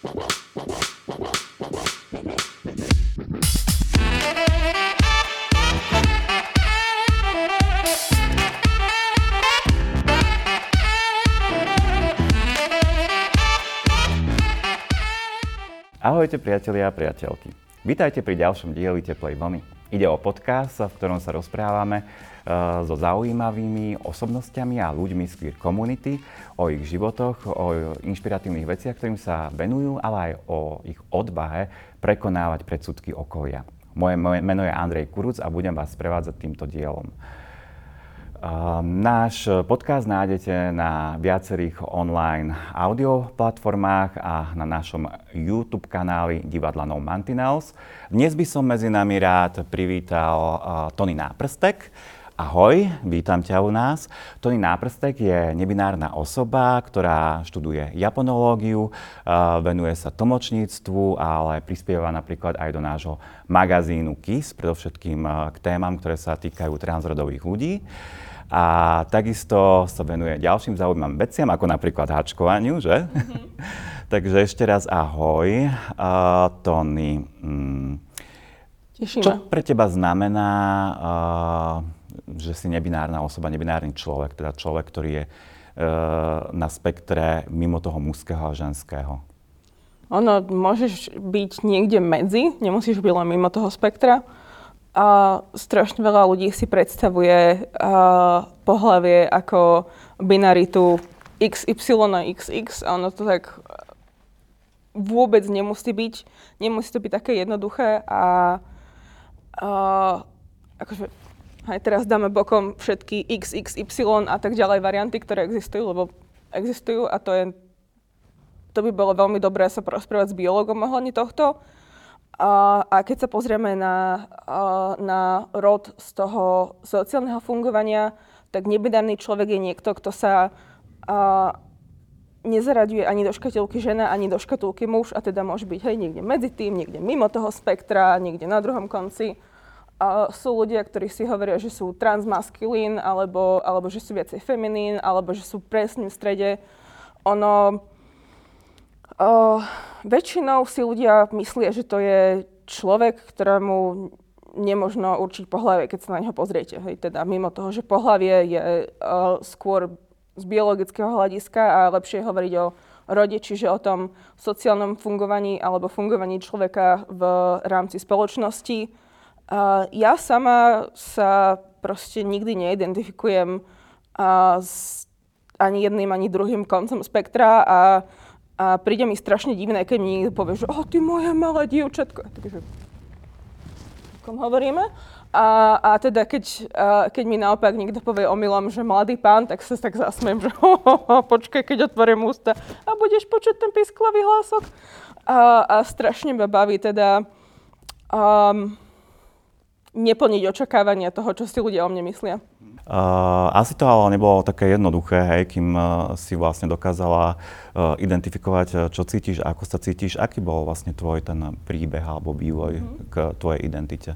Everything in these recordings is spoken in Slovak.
Ahojte priatelia a priateľky. Vítajte pri ďalšom dieli Teplej vlny. Ide o podcast, v ktorom sa rozprávame so zaujímavými osobnostiami a ľuďmi z queer community o ich životoch, o inšpiratívnych veciach, ktorým sa venujú, ale aj o ich odvahe prekonávať predsudky okolia. Moje meno je Andrej Kuruc a budem vás sprevádzať týmto dielom. Náš podcast nájdete na viacerých online audio platformách a na našom YouTube kanáli Divadla No Mantinels. Dnes by som medzi nami rád privítal Tony Náprstek. Ahoj, vítam ťa u nás. Tony Náprstek je nebinárna osoba, ktorá študuje japonológiu, venuje sa tlmočníctvu, ale prispieva napríklad aj do nášho magazínu KISS, predovšetkým k témam, ktoré sa týkajú transrodových ľudí a takisto sa venuje ďalším zaujímavým veciam, ako napríklad háčkovaniu, že? Mm-hmm. Takže ešte raz ahoj, uh, Tony. Mm, Čo pre teba znamená, uh, že si nebinárna osoba, nebinárny človek, teda človek, ktorý je uh, na spektre mimo toho mužského a ženského? Ono, môžeš byť niekde medzi, nemusíš byť len mimo toho spektra. A strašne veľa ľudí si predstavuje uh, pohlavie ako binaritu XY a XX a ono to tak vôbec nemusí byť. Nemusí to byť také jednoduché a uh, akože aj teraz dáme bokom všetky XXY a tak ďalej varianty, ktoré existujú, lebo existujú a to je to by bolo veľmi dobré sa porozprávať s biologom ohľadne tohto. A, a keď sa pozrieme na, na rod z toho sociálneho fungovania, tak nebinárny človek je niekto, kto sa a, nezaraďuje ani do škatulky žena, ani do škatulky muž a teda môže byť hej, niekde medzi tým, niekde mimo toho spektra, niekde na druhom konci. A sú ľudia, ktorí si hovoria, že sú transmaskulín, alebo, alebo že sú viacej feminín, alebo že sú presne v strede. Ono, Uh, väčšinou si ľudia myslia, že to je človek, ktorému nemožno určiť pohlavie, keď sa na neho pozriete. Hej, teda mimo toho, že pohlavie je uh, skôr z biologického hľadiska a lepšie hovoriť o rode, čiže o tom sociálnom fungovaní alebo fungovaní človeka v rámci spoločnosti. Uh, ja sama sa proste nikdy neidentifikujem uh, s ani jedným, ani druhým koncom spektra a a príde mi strašne divné, keď mi niekto povie, že oh, ty moje malé dievčatko. Takže, o kom hovoríme? A, a teda keď, a, keď mi naopak niekto povie omylom, že mladý pán, tak sa tak zasmiem, že ho, ho, ho, počkaj, keď otvorím ústa a budeš počuť ten pisklavý hlások. A, a strašne ma baví teda um, neplniť očakávania toho, čo si ľudia o mne myslia. Uh, asi to ale nebolo také jednoduché, hej, kým uh, si vlastne dokázala uh, identifikovať, uh, čo cítiš, ako sa cítiš. Aký bol vlastne tvoj ten príbeh alebo vývoj mm-hmm. k tvojej identite?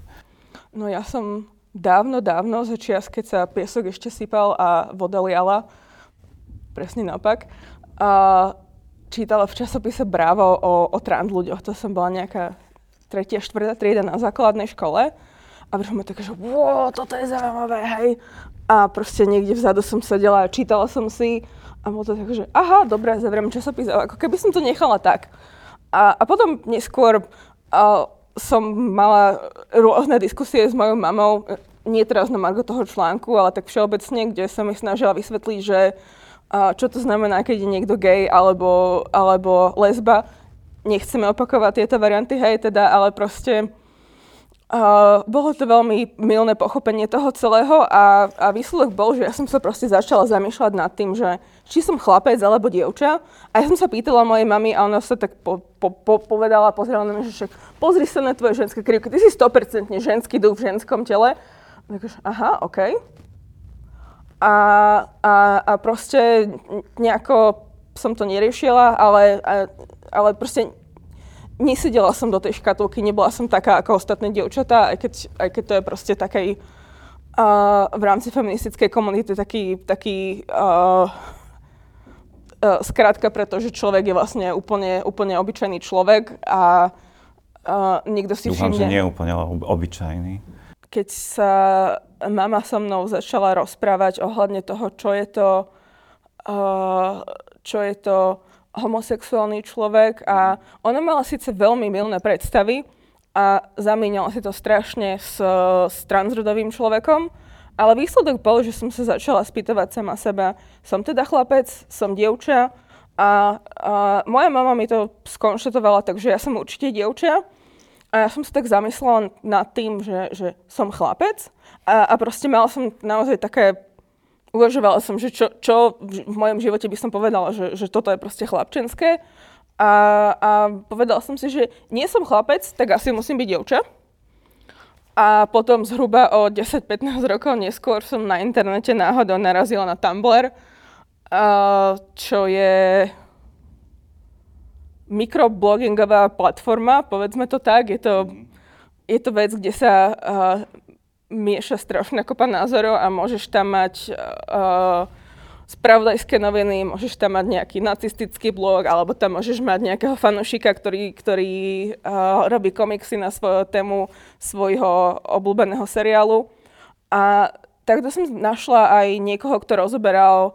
No ja som dávno, dávno, za čias, keď sa piesok ešte sypal a voda liala, presne naopak, uh, čítala v časopise Bravo o, o trans ľuďoch. To som bola nejaká tretia, štvrtá trieda na základnej škole. A mi také, že wow, toto je zaujímavé, hej. A proste niekde vzadu som sedela a čítala som si a bolo to tak, že aha, dobre, zavriem časopis, ako keby som to nechala tak. A, a potom neskôr a, som mala rôzne diskusie s mojou mamou, nie teraz na margo toho článku, ale tak všeobecne, kde som mi snažila vysvetliť, že a, čo to znamená, keď je niekto gay alebo, alebo lesba. Nechceme opakovať tieto varianty, hej, teda, ale proste Uh, bolo to veľmi milné pochopenie toho celého a, a výsledok bol, že ja som sa proste začala zamýšľať nad tým, že či som chlapec alebo dievča. A ja som sa pýtala mojej mamy a ona sa tak po, po, po, povedala, pozrela na mňa, že pozri sa na tvoje ženské krivky, ty si 100% ženský duch v ženskom tele. Takže, aha, OK. A, a, a proste nejako som to neriešila, ale, a, ale proste nesedela som do tej škatulky, nebola som taká ako ostatné dievčatá, aj keď, aj keď to je proste takej uh, v rámci feministickej komunity taký, taký uh, skrátka preto, že človek je vlastne úplne, úplne obyčajný človek a uh, niekto si Dúfam, všimne... že nie je úplne obyčajný. Keď sa mama so mnou začala rozprávať ohľadne toho, čo je to, uh, čo je to homosexuálny človek a ona mala síce veľmi milné predstavy a zamieňala si to strašne s, s transrodovým človekom, ale výsledok bol, že som sa začala spýtovať sama seba, som teda chlapec, som dievča a, a moja mama mi to skonštatovala, takže ja som určite dievča. A ja som sa tak zamyslela nad tým, že, že som chlapec a, a proste mala som naozaj také, uvažovala som, že čo, čo v mojom živote by som povedala, že, že toto je proste chlapčenské. A, a povedala som si, že nie som chlapec, tak asi musím byť dievča. A potom zhruba o 10-15 rokov neskôr som na internete náhodou narazila na Tumblr, čo je mikroblogingová platforma, povedzme to tak. Je to, je to vec, kde sa mieša strašná kopa názorov a môžeš tam mať uh, spravodajské noviny, môžeš tam mať nejaký nacistický blog, alebo tam môžeš mať nejakého fanošika, ktorý, ktorý uh, robí komiksy na svoju tému svojho obľúbeného seriálu. A takto som našla aj niekoho, kto rozoberal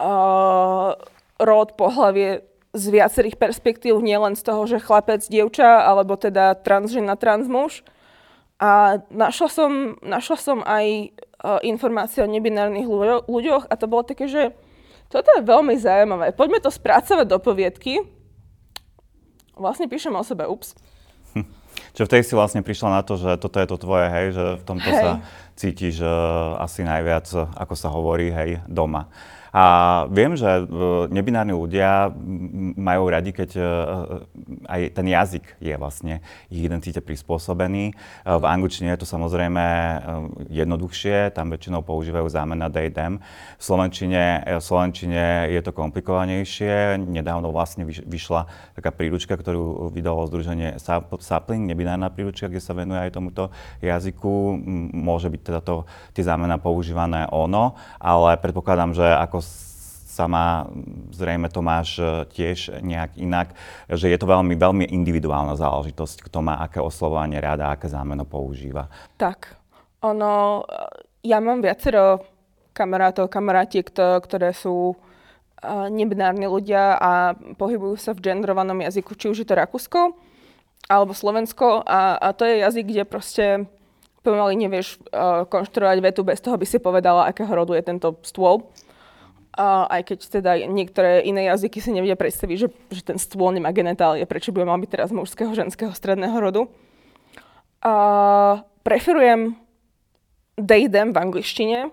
uh, rod pohlavie z viacerých perspektív, nielen z toho, že chlapec, dievča, alebo teda transžena, transmuž. A našla som, našla som aj uh, informácie o nebinárnych ľuďoch a to bolo také, že toto je veľmi zaujímavé. Poďme to spracovať do poviedky. Vlastne píšem o sebe, ups. Hm. Čo vtedy si vlastne prišla na to, že toto je to tvoje, hej, že v tomto hej. sa cítiš uh, asi najviac, ako sa hovorí, hej, doma. A viem, že e, nebinárni ľudia majú radi, keď e, aj ten jazyk je vlastne ich identite prispôsobený. E, v angličtine je to samozrejme jednoduchšie, tam väčšinou používajú zámena they, them. V slovenčine, v slovenčine je to komplikovanejšie. Nedávno vlastne vyšla taká príručka, ktorú vydalo Združenie Sapling, nebinárna príručka, kde sa venuje aj tomuto jazyku. Môže byť teda to, tie zámena používané ono, ale predpokladám, že ako sama zrejme to máš e, tiež nejak inak, že je to veľmi, veľmi individuálna záležitosť, kto má aké oslovovanie rada, aké zámeno používa. Tak, ono, e, ja mám viacero kamarátov, kamarátiek, ktoré sú e, nebinárni ľudia a pohybujú sa v genderovanom jazyku, či už je to Rakúsko alebo Slovensko a, a to je jazyk, kde proste pomaly nevieš uh, konštruovať vetu bez toho, aby si povedala, akého rodu je tento stôl. A aj keď teda niektoré iné jazyky si nevedia predstaviť, že, že ten stôl nemá genitálie, prečo by mal byť teraz mužského, ženského, stredného rodu. A preferujem they, them v angličtine.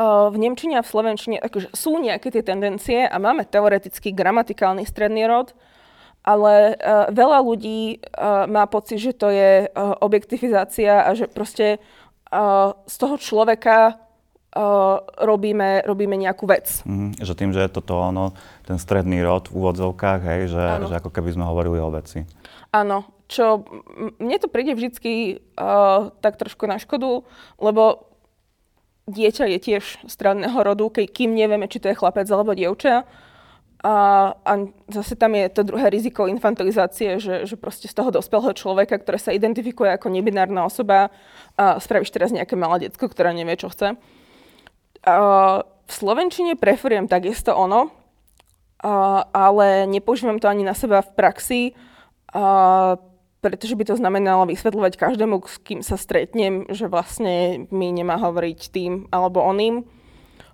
A v nemčine a v slovenčine akože sú nejaké tie tendencie a máme teoretický gramatikálny stredný rod, ale uh, veľa ľudí uh, má pocit, že to je uh, objektifizácia a že proste uh, z toho človeka uh, robíme, robíme nejakú vec. Mm, že tým, že je toto ono, ten stredný rod v úvodzovkách, hej, že, že ako keby sme hovorili o veci. Áno, čo mne to príde vždycky uh, tak trošku na škodu, lebo dieťa je tiež stredného rodu, keď, kým nevieme, či to je chlapec alebo dievča. A, a zase tam je to druhé riziko infantilizácie, že, že proste z toho dospelého človeka, ktoré sa identifikuje ako nebinárna osoba, a spravíš teraz nejaké malé detsko, ktoré nevie, čo chce. V Slovenčine preferujem takisto ono, uh, ale nepoužívam to ani na seba v praxi, uh, pretože by to znamenalo vysvetľovať každému, s kým sa stretnem, že vlastne mi nemá hovoriť tým alebo oným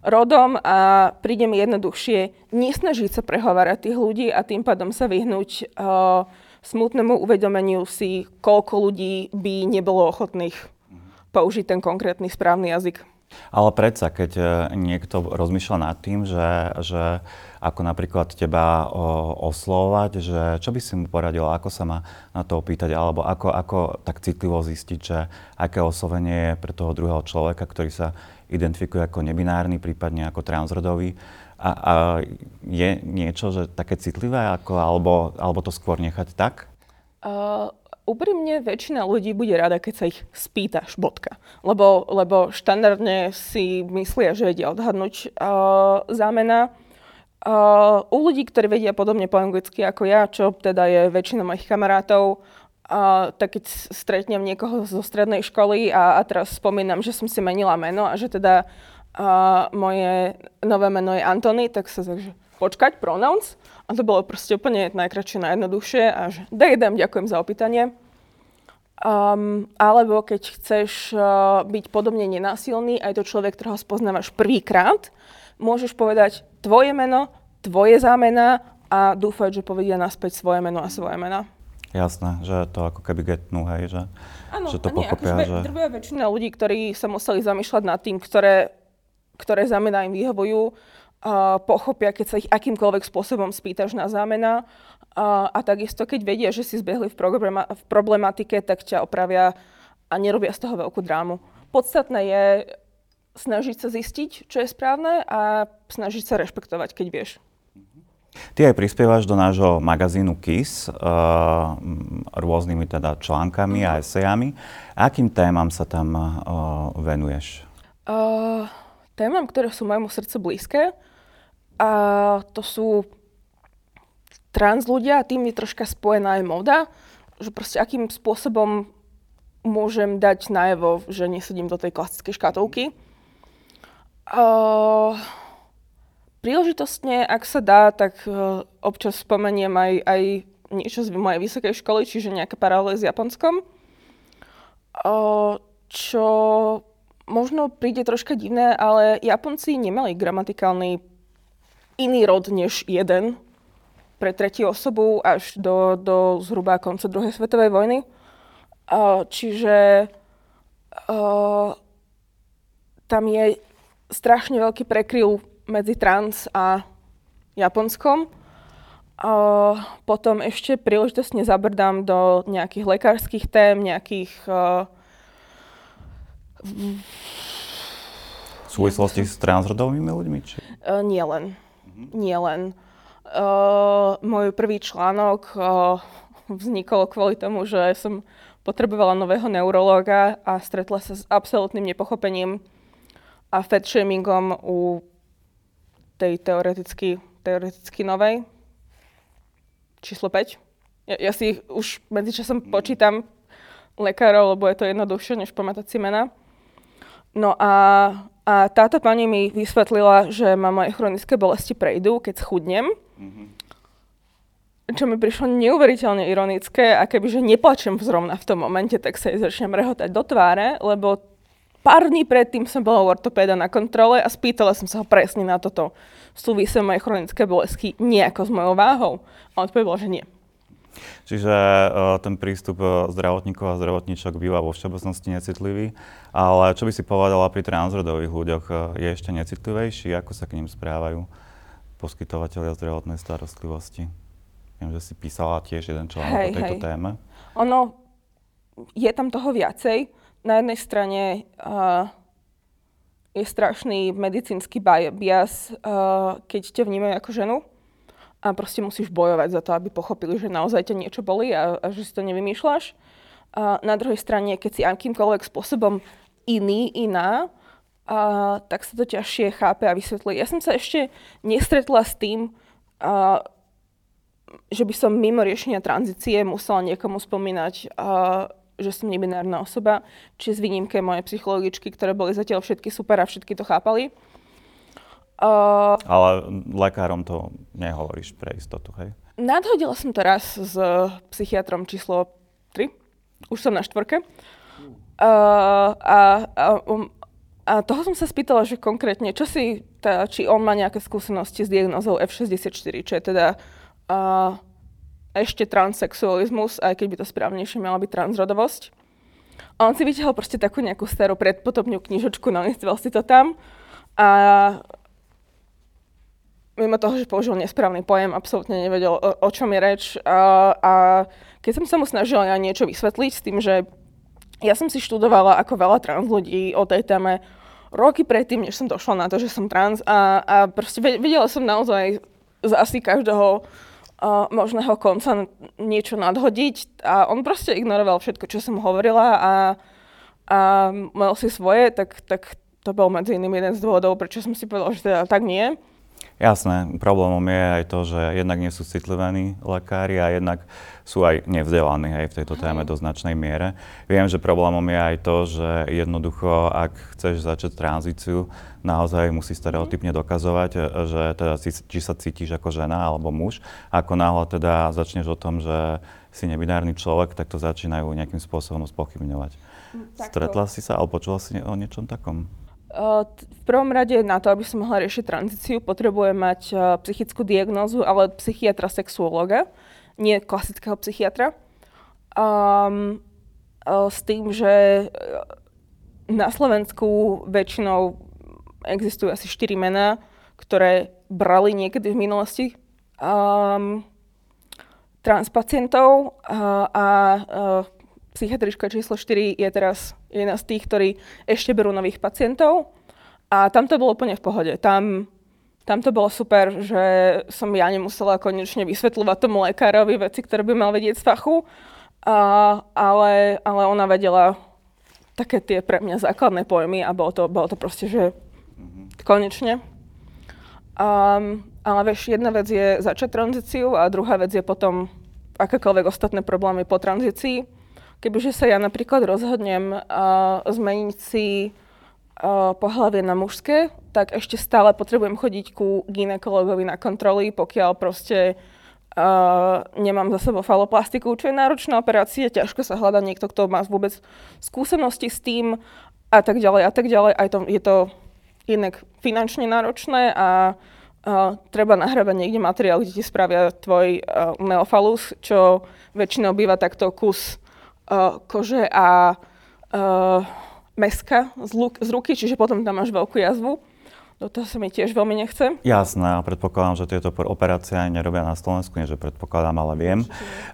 rodom a príde mi jednoduchšie nesnažiť sa prehovárať tých ľudí a tým pádom sa vyhnúť uh, smutnému uvedomeniu si, koľko ľudí by nebolo ochotných použiť ten konkrétny správny jazyk. Ale predsa, keď e, niekto rozmýšľa nad tým, že, že ako napríklad teba oslovať, že čo by si mu poradil, ako sa má na to opýtať, alebo ako, ako tak citlivo zistiť, že aké oslovenie je pre toho druhého človeka, ktorý sa identifikuje ako nebinárny, prípadne ako transrodový. A, a je niečo, že také citlivé, ako, alebo, alebo to skôr nechať tak? Uh, úprimne väčšina ľudí bude rada, keď sa ich spýtaš, bodka. Lebo, lebo štandardne si myslia, že vedia odhadnúť uh, zámena. Uh, u ľudí, ktorí vedia podobne po anglicky ako ja, čo teda je väčšina mojich kamarátov, uh, tak keď stretnem niekoho zo strednej školy a, a teraz spomínam, že som si menila meno a že teda uh, moje nové meno je Antony, tak sa takže počkať, pronouns. A to bolo proste úplne najkračšie, najjednoduchšie a že dej, ďakujem za opýtanie. Um, alebo keď chceš uh, byť podobne nenásilný, aj to človek, ktorého spoznávaš prvýkrát, môžeš povedať tvoje meno, tvoje zámena a dúfať, že povedia naspäť svoje meno a svoje mena. Jasné, že to ako keby getnú, hej, že, ano, že to nie, pochopia. Akože že... Drvia väčšina ľudí, ktorí sa museli zamýšľať nad tým, ktoré, ktoré zámena im vyhovujú, uh, pochopia, keď sa ich akýmkoľvek spôsobom spýtaš na zámena. Uh, a takisto, keď vedia, že si zbehli v, problema- v problematike, tak ťa opravia a nerobia z toho veľkú drámu. Podstatné je snažiť sa zistiť, čo je správne a snažiť sa rešpektovať, keď vieš. Ty aj prispievaš do nášho magazínu KISS uh, rôznymi teda článkami a esejami. Akým témam sa tam uh, venuješ? Uh, témam, ktoré sú môjmu srdcu blízke. A to sú trans ľudia, tým je troška spojená aj moda, že proste akým spôsobom môžem dať najevo, že nesedím do tej klasickej škatulky. Uh, príležitostne, ak sa dá, tak uh, občas spomeniem aj, aj niečo z mojej vysokej školy, čiže nejaké paralely s Japonskom. Uh, čo možno príde troška divné, ale Japonci nemali gramatikálny iný rod než jeden pre tretiu osobu až do, do zhruba konca druhej svetovej vojny. Čiže tam je strašne veľký prekryv medzi trans a Japonskom. Potom ešte príležitosne zabrdám do nejakých lekárskych tém, nejakých... v súvislosti s transrodovými ľuďmi? Či? Uh, nie len. Mm-hmm. Nie len. Uh, môj prvý článok uh, vznikol kvôli tomu, že som potrebovala nového neurológa a stretla sa s absolútnym nepochopením a fat shamingom u tej teoreticky, teoreticky novej, číslo 5. Ja, ja si už medzičasom mm. počítam lekárov, lebo je to jednoduchšie, než pamätať si mena. No a, a táto pani mi vysvetlila, že ma moje chronické bolesti prejdú, keď schudnem. Mm-hmm. Čo mi prišlo neuveriteľne ironické a kebyže neplačem zrovna v tom momente, tak sa jej začnem rehotať do tváre, lebo pár dní predtým som bola u ortopéda na kontrole a spýtala som sa ho presne na toto. Súvisia moje chronické bolesti nejako s mojou váhou? A on povedal, že nie. Čiže uh, ten prístup uh, zdravotníkov a zdravotníčok býva vo všeobecnosti necitlivý, ale čo by si povedala pri transrodových ľuďoch, uh, je ešte necitlivejší? Ako sa k ním správajú poskytovateľia zdravotnej starostlivosti? Viem, že si písala tiež jeden článok hej, o tejto hej. téme. Ono, je tam toho viacej na jednej strane uh, je strašný medicínsky bias, uh, keď ťa vnímajú ako ženu a proste musíš bojovať za to, aby pochopili, že naozaj ťa niečo boli a, a že si to nevymýšľaš. Uh, na druhej strane, keď si akýmkoľvek spôsobom iný, iná, uh, tak sa to ťažšie chápe a vysvetlí. Ja som sa ešte nestretla s tým, uh, že by som mimo riešenia tranzície musela niekomu spomínať uh, že som nebinárna osoba, či s výnimke moje psychologičky, ktoré boli zatiaľ všetky super a všetky to chápali. Uh, Ale lekárom to nehovoríš pre istotu, hej? Nadhodila som to raz s psychiatrom číslo 3. Už som na štvorke. Uh, a, a, um, a toho som sa spýtala, že konkrétne, čo si, tá, či on má nejaké skúsenosti s diagnózou F64, čo je teda uh, ešte transsexualizmus, aj keď by to správnejšie mala byť transrodovosť. A on si vyťahol proste takú nejakú starú predpotopňu knižočku, nalistoval si to tam a mimo toho, že použil nesprávny pojem, absolútne nevedel, o, o čom je reč. A, a keď som sa mu snažila niečo vysvetliť s tým, že ja som si študovala ako veľa trans ľudí o tej téme roky predtým, než som došla na to, že som trans a, a proste vedela som naozaj z asi každého uh, možného konca niečo nadhodiť a on proste ignoroval všetko, čo som hovorila a, a mal si svoje, tak, tak to bol medzi iným jeden z dôvodov, prečo som si povedal, že teda tak nie. Jasné, problémom je aj to, že jednak nie sú citlivení lekári a jednak sú aj nevzdelaní hej, v tejto téme do značnej miere. Viem, že problémom je aj to, že jednoducho, ak chceš začať tranzíciu, naozaj musí stereotypne dokazovať, že teda si, či sa cítiš ako žena alebo muž. Ako náhle teda začneš o tom, že si nebinárny človek, tak to začínajú nejakým spôsobom spochybňovať. Stretla si sa alebo počula si o niečom takom? V prvom rade na to, aby som mohla riešiť tranzíciu, potrebujem mať psychickú diagnózu, ale psychiatra sexuologa, nie klasického psychiatra. Um, s tým, že na Slovensku väčšinou existujú asi 4 mená, ktoré brali niekedy v minulosti um, transpacientov a, a psychiatrička číslo 4 je teraz jedna z tých, ktorí ešte berú nových pacientov. A tam to bolo úplne v pohode. Tam, tam to bolo super, že som ja nemusela konečne vysvetľovať tomu lekárovi veci, ktoré by mal vedieť z fachu. A, ale, ale ona vedela také tie pre mňa základné pojmy a bolo to, bolo to proste, že konečne. Um, ale vieš, jedna vec je začať tranzíciu a druhá vec je potom akékoľvek ostatné problémy po tranzícii. Kebyže sa ja napríklad rozhodnem uh, zmeniť si uh, pohľavie na mužské, tak ešte stále potrebujem chodiť ku ginekologovi na kontroly, pokiaľ proste uh, nemám za sebou faloplastiku, čo je náročná operácia, ťažko sa hľada niekto, kto má vôbec skúsenosti s tým a tak ďalej a tak ďalej. Aj to, je to inak finančne náročné a uh, treba nahrávať niekde materiál, kde ti spravia tvoj uh, neofalus, čo väčšinou býva takto kus uh, kože a uh, meska z, luk, z ruky, čiže potom tam máš veľkú jazvu. Do toho sa mi tiež veľmi nechce. Jasné, a predpokladám, že tieto operácie aj nerobia na Slovensku, nie že predpokladám, ale viem.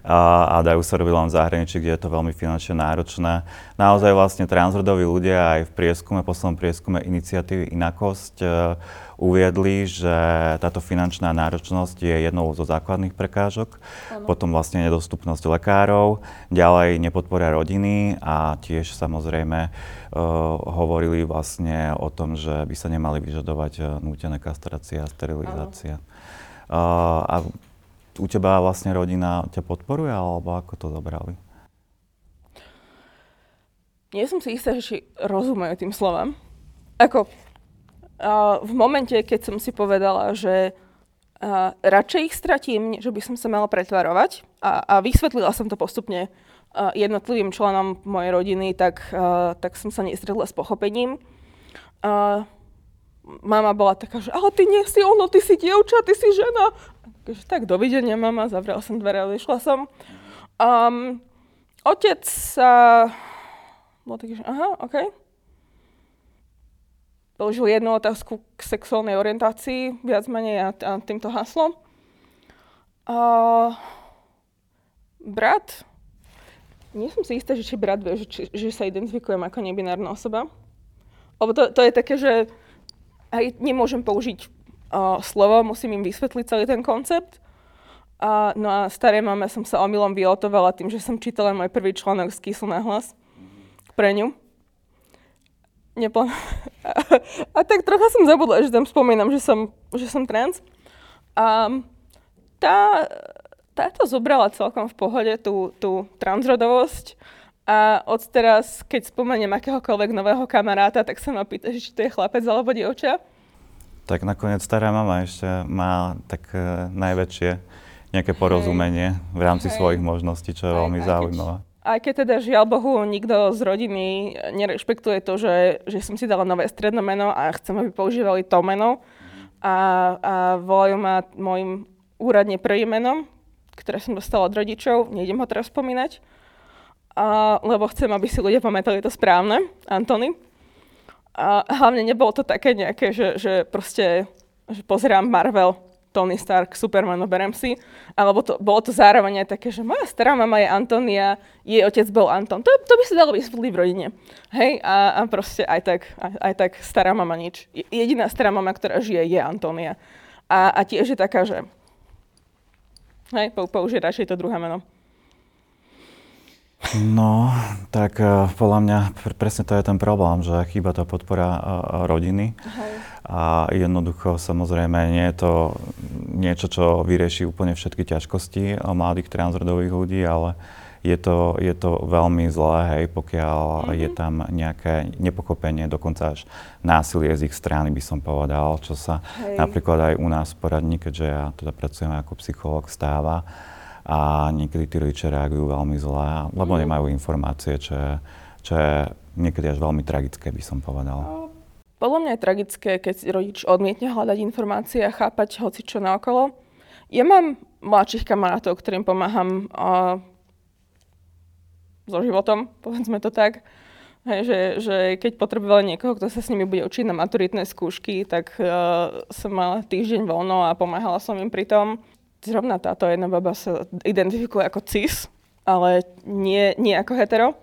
A, a dajú sa robiť len v zahraničí, kde je to veľmi finančne náročné. Naozaj vlastne transrodoví ľudia aj v prieskume, poslednom prieskume iniciatívy Inakosť uh, uviedli, že táto finančná náročnosť je jednou zo základných prekážok, ano. potom vlastne nedostupnosť lekárov, ďalej nepodpora rodiny a tiež samozrejme uh, hovorili vlastne o tom, že by sa nemali vyžadovať uh, nútené kastrácie a sterilizácia. Uh, a u teba vlastne rodina ťa podporuje, alebo ako to zobrali? Nie som si istá, že či rozumejú tým slovám. Ako, v momente, keď som si povedala, že uh, radšej ich stratím, že by som sa mala pretvarovať a, a vysvetlila som to postupne uh, jednotlivým členom mojej rodiny, tak, uh, tak som sa nestretla s pochopením. Uh, mama bola taká, že ale ty nie si ono, ty si dievča, ty si žena. Takže tak, dovidenia mama, zavrela som dvere a vyšla som. Um, otec sa... Uh, bol taký, že aha, okej. Okay položil jednu otázku k sexuálnej orientácii, viac menej a, a týmto haslom. Uh, brat, nie som si istá, že či brat vie, že, či, že sa identifikujem ako nebinárna osoba. Lebo to, to je také, že aj nemôžem použiť uh, slovo, musím im vysvetliť celý ten koncept. Uh, no a staré mame som sa omylom vyotovala tým, že som čítala môj prvý článok z Kysl na hlas pre ňu neplán... A tak trocha som zabudla, že tam spomínam, že som, že som trans. A tá, táto zobrala celkom v pohode tú, tú transrodovosť. A od teraz, keď spomeniem akéhokoľvek nového kamaráta, tak sa ma pýta, či to je chlapec alebo dievča. Tak nakoniec stará mama ešte má tak uh, najväčšie nejaké porozumenie v rámci Hej. svojich možností, čo je veľmi zaujímavé. Aj keď teda žiaľ Bohu nikto z rodiny nerešpektuje to, že, že som si dala nové stredné meno a chcem, aby používali to meno a, a volajú ma môjim úradne prvým menom, ktoré som dostala od rodičov, nejdem ho teraz spomínať, a, lebo chcem, aby si ľudia pamätali to správne, Antony. A hlavne nebolo to také nejaké, že, že proste že pozerám Marvel Tony Stark, Superman, no berem si. Alebo to, bolo to zároveň aj také, že moja stará mama je Antonia, jej otec bol Anton. To, to by sa dalo vysvetliť v rodine. Hej, a, a proste aj tak, aj, aj tak stará mama nič. Jediná stará mama, ktorá žije, je Antonia. A, a tiež je taká, že hej, použije radšej to druhé meno. No, tak uh, podľa mňa pr- presne to je ten problém, že chýba tá podpora uh, rodiny. Hej. A jednoducho, samozrejme, nie je to niečo, čo vyrieši úplne všetky ťažkosti mladých transrodových ľudí, ale je to, je to veľmi zlé, hej, pokiaľ mm-hmm. je tam nejaké nepochopenie, dokonca až násilie z ich strany, by som povedal, čo sa hej. napríklad aj u nás v poradni, keďže ja teda pracujem ako psychológ, stáva a niekedy tí rodičia reagujú veľmi zle, lebo mm. nemajú informácie, čo je, čo je niekedy až veľmi tragické, by som povedal. Podľa mňa je tragické, keď rodič odmietne hľadať informácie a chápať hoci čo naokolo. Ja mám mladších kamarátov, ktorým pomáham uh, so životom, povedzme to tak. Hej, že, že keď potrebovali niekoho, kto sa s nimi bude učiť na maturitné skúšky, tak uh, som mala týždeň voľno a pomáhala som im pri tom zrovna táto jedna baba sa identifikuje ako cis, ale nie, nie ako hetero.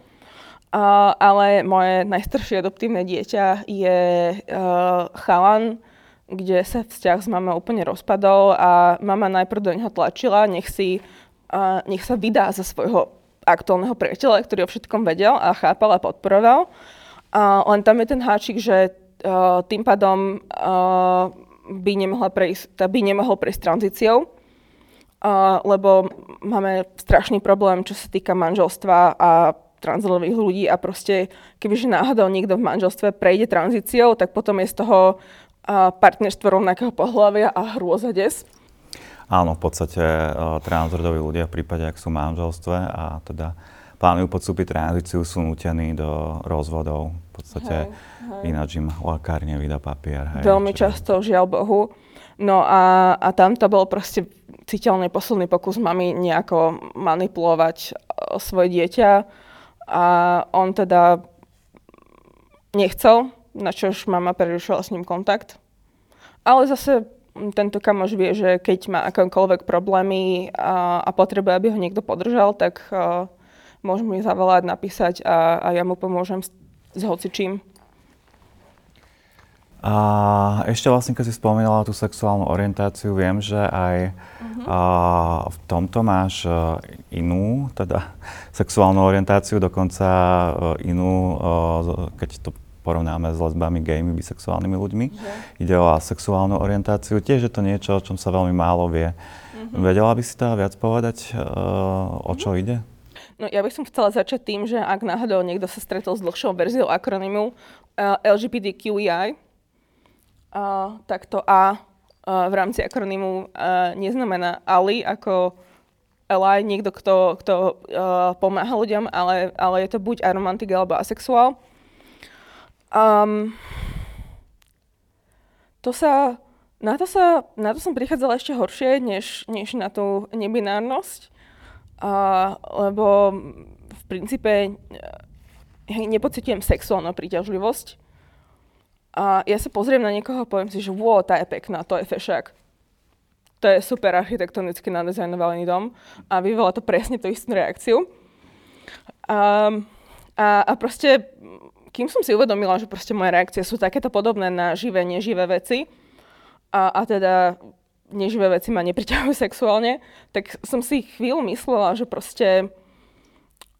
Uh, ale moje najstaršie adoptívne dieťa je uh, chalan, kde sa vzťah s mamou úplne rozpadol a mama najprv do neho tlačila, nech, si, uh, nech sa vydá za svojho aktuálneho priateľa, ktorý o všetkom vedel a chápal a podporoval. Uh, len tam je ten háčik, že uh, tým pádom uh, by, nemohla prejsť, by nemohol prejsť tranzíciou, uh, lebo máme strašný problém, čo sa týka manželstva a transrodových ľudí a proste, kebyže náhodou niekto v manželstve prejde tranzíciou, tak potom je z toho partnerstvo rovnakého pohľavia a hrôza des. Áno, v podstate uh, transrodoví ľudia v prípade, ak sú v manželstve a teda plánujú podstúpiť tranzíciu, sú nutení do rozvodov. V podstate hej, hej. ináč im lekár nevydá papier. Hej, Veľmi čiže... často, žiaľ Bohu. No a, a tam to bol proste citeľný posledný pokus mami nejako manipulovať e, svoje dieťa a on teda nechcel, na čož mama prerušila s ním kontakt. Ale zase tento kamoš vie, že keď má akékoľvek problémy a, a potrebuje, aby ho niekto podržal, tak uh, môže mi zavolať, napísať a, a ja mu pomôžem s, s hocičím. A ešte vlastne, keď si spomínala tú sexuálnu orientáciu, viem, že aj uh-huh. a, v tomto máš e, inú, teda sexuálnu orientáciu, dokonca e, inú, e, keď to porovnáme s lesbami, gaymi, bisexuálnymi ľuďmi. Uh-huh. Ide o sexuálnu orientáciu. Tiež je to niečo, o čom sa veľmi málo vie. Uh-huh. Vedela by si teda viac povedať, a, o čo uh-huh. ide? No ja by som chcela začať tým, že ak náhodou niekto sa stretol s dlhšou verziou akronymu uh, LGBTQI, Uh, tak to A uh, v rámci akronymu uh, neznamená Ali ako ally, niekto, kto, kto uh, pomáha ľuďom, ale, ale je to buď aromantik alebo asexuál. Um, to sa, na, to sa, na to som prichádzala ešte horšie, než, než na tú nebinárnosť, uh, lebo v princípe hej, nepocitujem sexuálnu príťažlivosť, a ja sa pozriem na niekoho a poviem si, že wow, tá je pekná, to je fešák. To je super architektonicky nadizajnovaný dom a vyvolá to presne tú istú reakciu. A, a, a proste, kým som si uvedomila, že proste moje reakcie sú takéto podobné na živé, neživé veci, a, a teda neživé veci ma nepriťahujú sexuálne, tak som si chvíľu myslela, že proste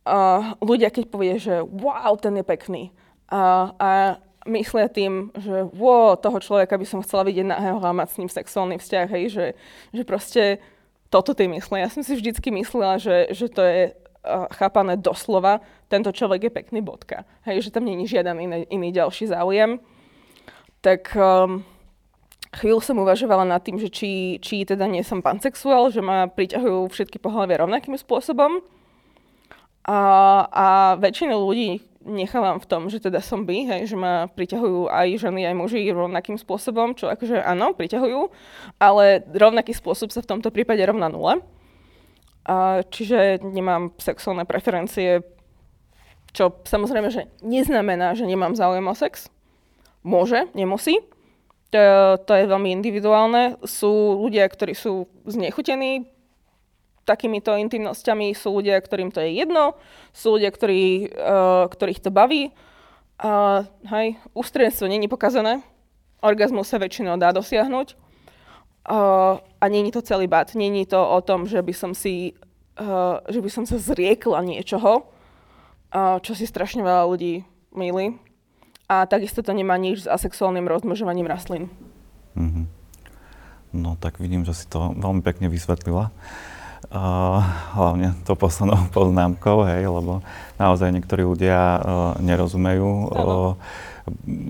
uh, ľudia, keď povie, že wow, ten je pekný, uh, a myslia tým, že wow, toho človeka by som chcela vidieť nahého a mať s ním sexuálny vzťah, hej, že, že proste toto ty myslia. Ja som si vždycky myslela, že, že to je uh, chápané doslova, tento človek je pekný bodka. Hej, že tam není žiaden iný, iný ďalší záujem. Tak um, chvíľu som uvažovala nad tým, že či, či teda nie som pansexuál, že ma priťahujú všetky pohľavy rovnakým spôsobom. A, a väčšina ľudí, nechávam v tom, že teda som by, hej, že ma priťahujú aj ženy, aj muži rovnakým spôsobom, čo akože áno, priťahujú, ale rovnaký spôsob sa v tomto prípade rovná nule. A, čiže nemám sexuálne preferencie, čo samozrejme, že neznamená, že nemám záujem o sex. Môže, nemusí. To, to je veľmi individuálne. Sú ľudia, ktorí sú znechutení takýmito intimnosťami. Sú ľudia, ktorým to je jedno, sú ľudia, ktorí, uh, ktorých to baví. Uh, hej, ústredstvo není pokazané, orgazmus sa väčšinou dá dosiahnuť. Uh, a není to celý bát, není to o tom, že by som si, uh, že by som sa zriekla niečoho, čo si strašne veľa ľudí milí. A takisto to nemá nič s asexuálnym rozmnožovaním rastlín. Mm-hmm. No tak vidím, že si to veľmi pekne vysvetlila. Uh, hlavne to poslednou poznámkou, hej, lebo naozaj niektorí ľudia uh, nerozumejú. Uh,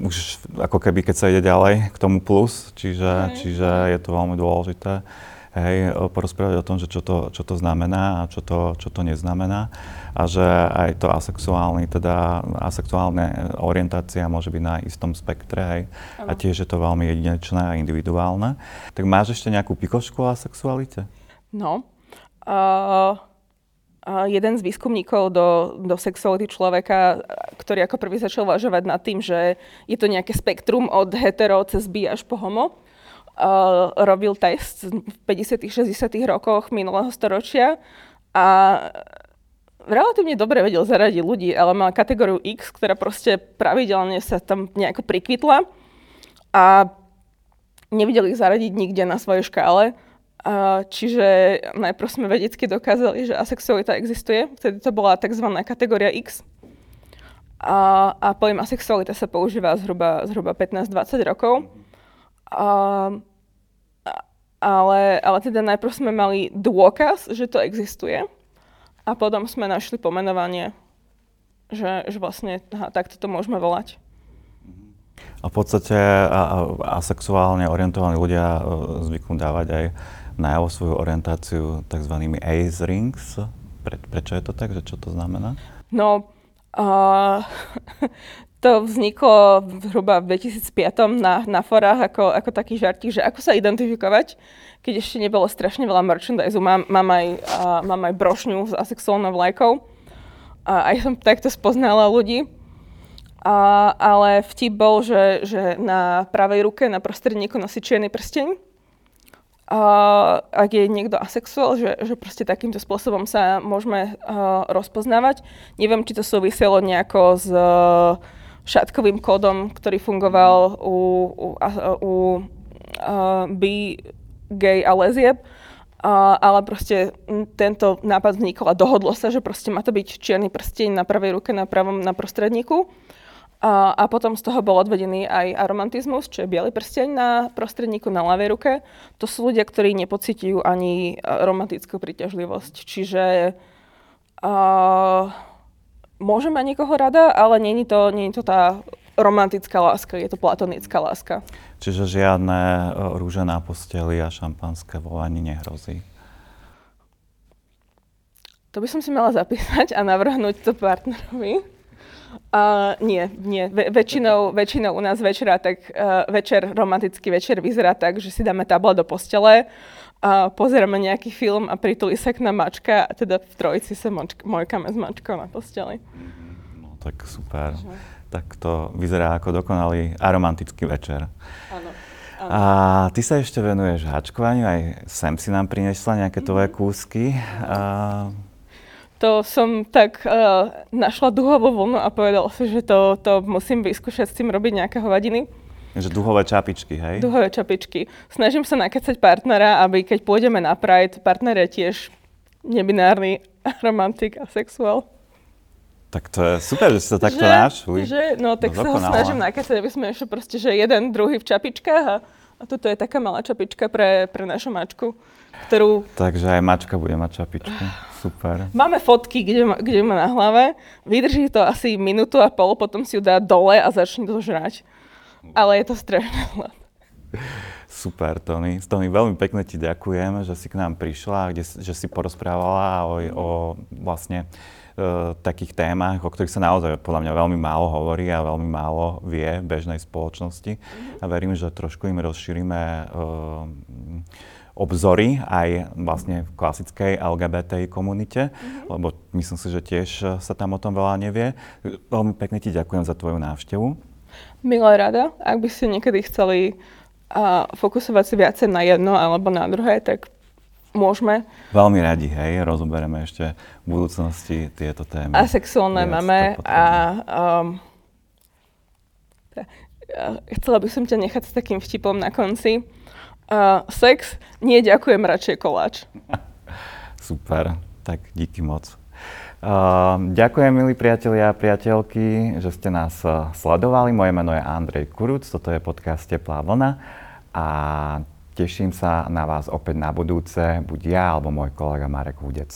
už ako keby, keď sa ide ďalej k tomu plus, čiže, čiže je to veľmi dôležité hej, porozprávať o tom, že čo to, čo to znamená a čo to, čo to neznamená a že aj to asexuálny, teda asexuálne orientácia môže byť na istom spektre hej, a tiež je to veľmi jedinečné a individuálne. Tak máš ešte nejakú pikošku o asexualite? No, uh, jeden z výskumníkov do, do sexuality človeka, ktorý ako prvý začal uvažovať nad tým, že je to nejaké spektrum od hetero cez bi až po homo, uh, robil test v 50 60 rokoch minulého storočia a relatívne dobre vedel zaradiť ľudí, ale mal kategóriu X, ktorá proste pravidelne sa tam nejako prikvitla a nevidel ich zaradiť nikde na svojej škále. Čiže najprv sme vedecky dokázali, že asexualita existuje. Vtedy to bola tzv. kategória X. A, a pojem asexualita sa používa zhruba, zhruba 15-20 rokov. Uh, ale, ale teda najprv sme mali dôkaz, že to existuje a potom sme našli pomenovanie, že, že vlastne aha, takto to môžeme volať. A v podstate a, a, asexuálne orientovaní ľudia uh, zvyknú dávať aj najavo svoju orientáciu tzv. ace rings. Pre, prečo je to tak? Že čo to znamená? No, uh, to vzniklo zhruba v 2005 na, na forách ako, ako taký žartík, že ako sa identifikovať, keď ešte nebolo strašne veľa merchandise. Mám, mám, aj, uh, mám aj brošňu s asexuálnou vlajkou. A aj som takto spoznala ľudí. A, ale vtip bol, že, že na pravej ruke na prostredníku nosí čierny prsteň. A ak je niekto asexuál, že, že proste takýmto spôsobom sa môžeme uh, rozpoznávať. Neviem, či to súviselo nejako s uh, šatkovým kódom, ktorý fungoval u, u, u uh, by gay a lezieb. Uh, ale proste tento nápad vznikol a dohodlo sa, že proste má to byť čierny prsteň na pravej ruke, na pravom na prostredníku. A, a potom z toho bol odvedený aj aromantizmus, čo je biely prsteň na prostredníku na ľavej ruke. To sú ľudia, ktorí nepocitujú ani romantickú príťažlivosť. Čiže uh, môžem mať niekoho rada, ale není to, není to tá romantická láska, je to platonická láska. Čiže žiadne e, rúže na posteli a šampanské volanie nehrozí. To by som si mala zapísať a navrhnúť to partnerovi. Uh, nie, nie. Ve- väčšinou, väčšinou u nás večera, tak uh, večer, romantický večer vyzerá tak, že si dáme tabla do postele, a pozeráme nejaký film a pritulí sa k nám mačka a teda v trojici sa močk- mojkame s mačkou na posteli. No tak super. Že? Tak to vyzerá ako dokonalý aromantický večer. Áno. A ty sa ešte venuješ háčkovaniu, aj sem si nám prinesla nejaké tvoje mhm. kúsky. A... To som tak uh, našla duhovú vlnu a povedala si, že to, to musím vyskúšať s tým robiť nejaké hovadiny. Že duhové čapičky, hej? Duhové čapičky. Snažím sa nakecať partnera, aby keď pôjdeme na Pride, partner je tiež nebinárny romantik a sexuál. Tak to je super, že ste to takto že, našli. Že, no tak no, sa ho snažím nakecať, aby sme ešte proste, že jeden, druhý v čapičkách a, a toto je taká malá čapička pre, pre našu mačku, ktorú... Takže aj mačka bude mať čapičku. Super. Máme fotky, kde má, kde má na hlave. Vydrží to asi minútu a pol, potom si ju dá dole a začne to žrať ale je to strašné Super, Tony. Tony, veľmi pekne ti ďakujem, že si k nám prišla, kde, že si porozprávala o, o vlastne e, takých témach, o ktorých sa naozaj podľa mňa veľmi málo hovorí a veľmi málo vie v bežnej spoločnosti. A verím, že trošku im rozšírime e, obzory aj vlastne v klasickej LGBT komunite, mm-hmm. lebo myslím si, že tiež sa tam o tom veľa nevie. Veľmi pekne ti ďakujem za tvoju návštevu. Milá rada, ak by ste niekedy chceli uh, fokusovať si viacej na jedno alebo na druhé, tak môžeme. Veľmi radi, hej, rozoberieme ešte v budúcnosti tieto témy. A sexuálne máme a um, chcela by som ťa nechať s takým vtipom na konci. Uh, sex, nie ďakujem, radšej koláč. Super, tak díky moc. Uh, ďakujem, milí priatelia a priateľky, že ste nás sledovali. Moje meno je Andrej Kuruc, toto je podcast Teplá vlna a teším sa na vás opäť na budúce, buď ja alebo môj kolega Marek Hudec.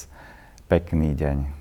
Pekný deň.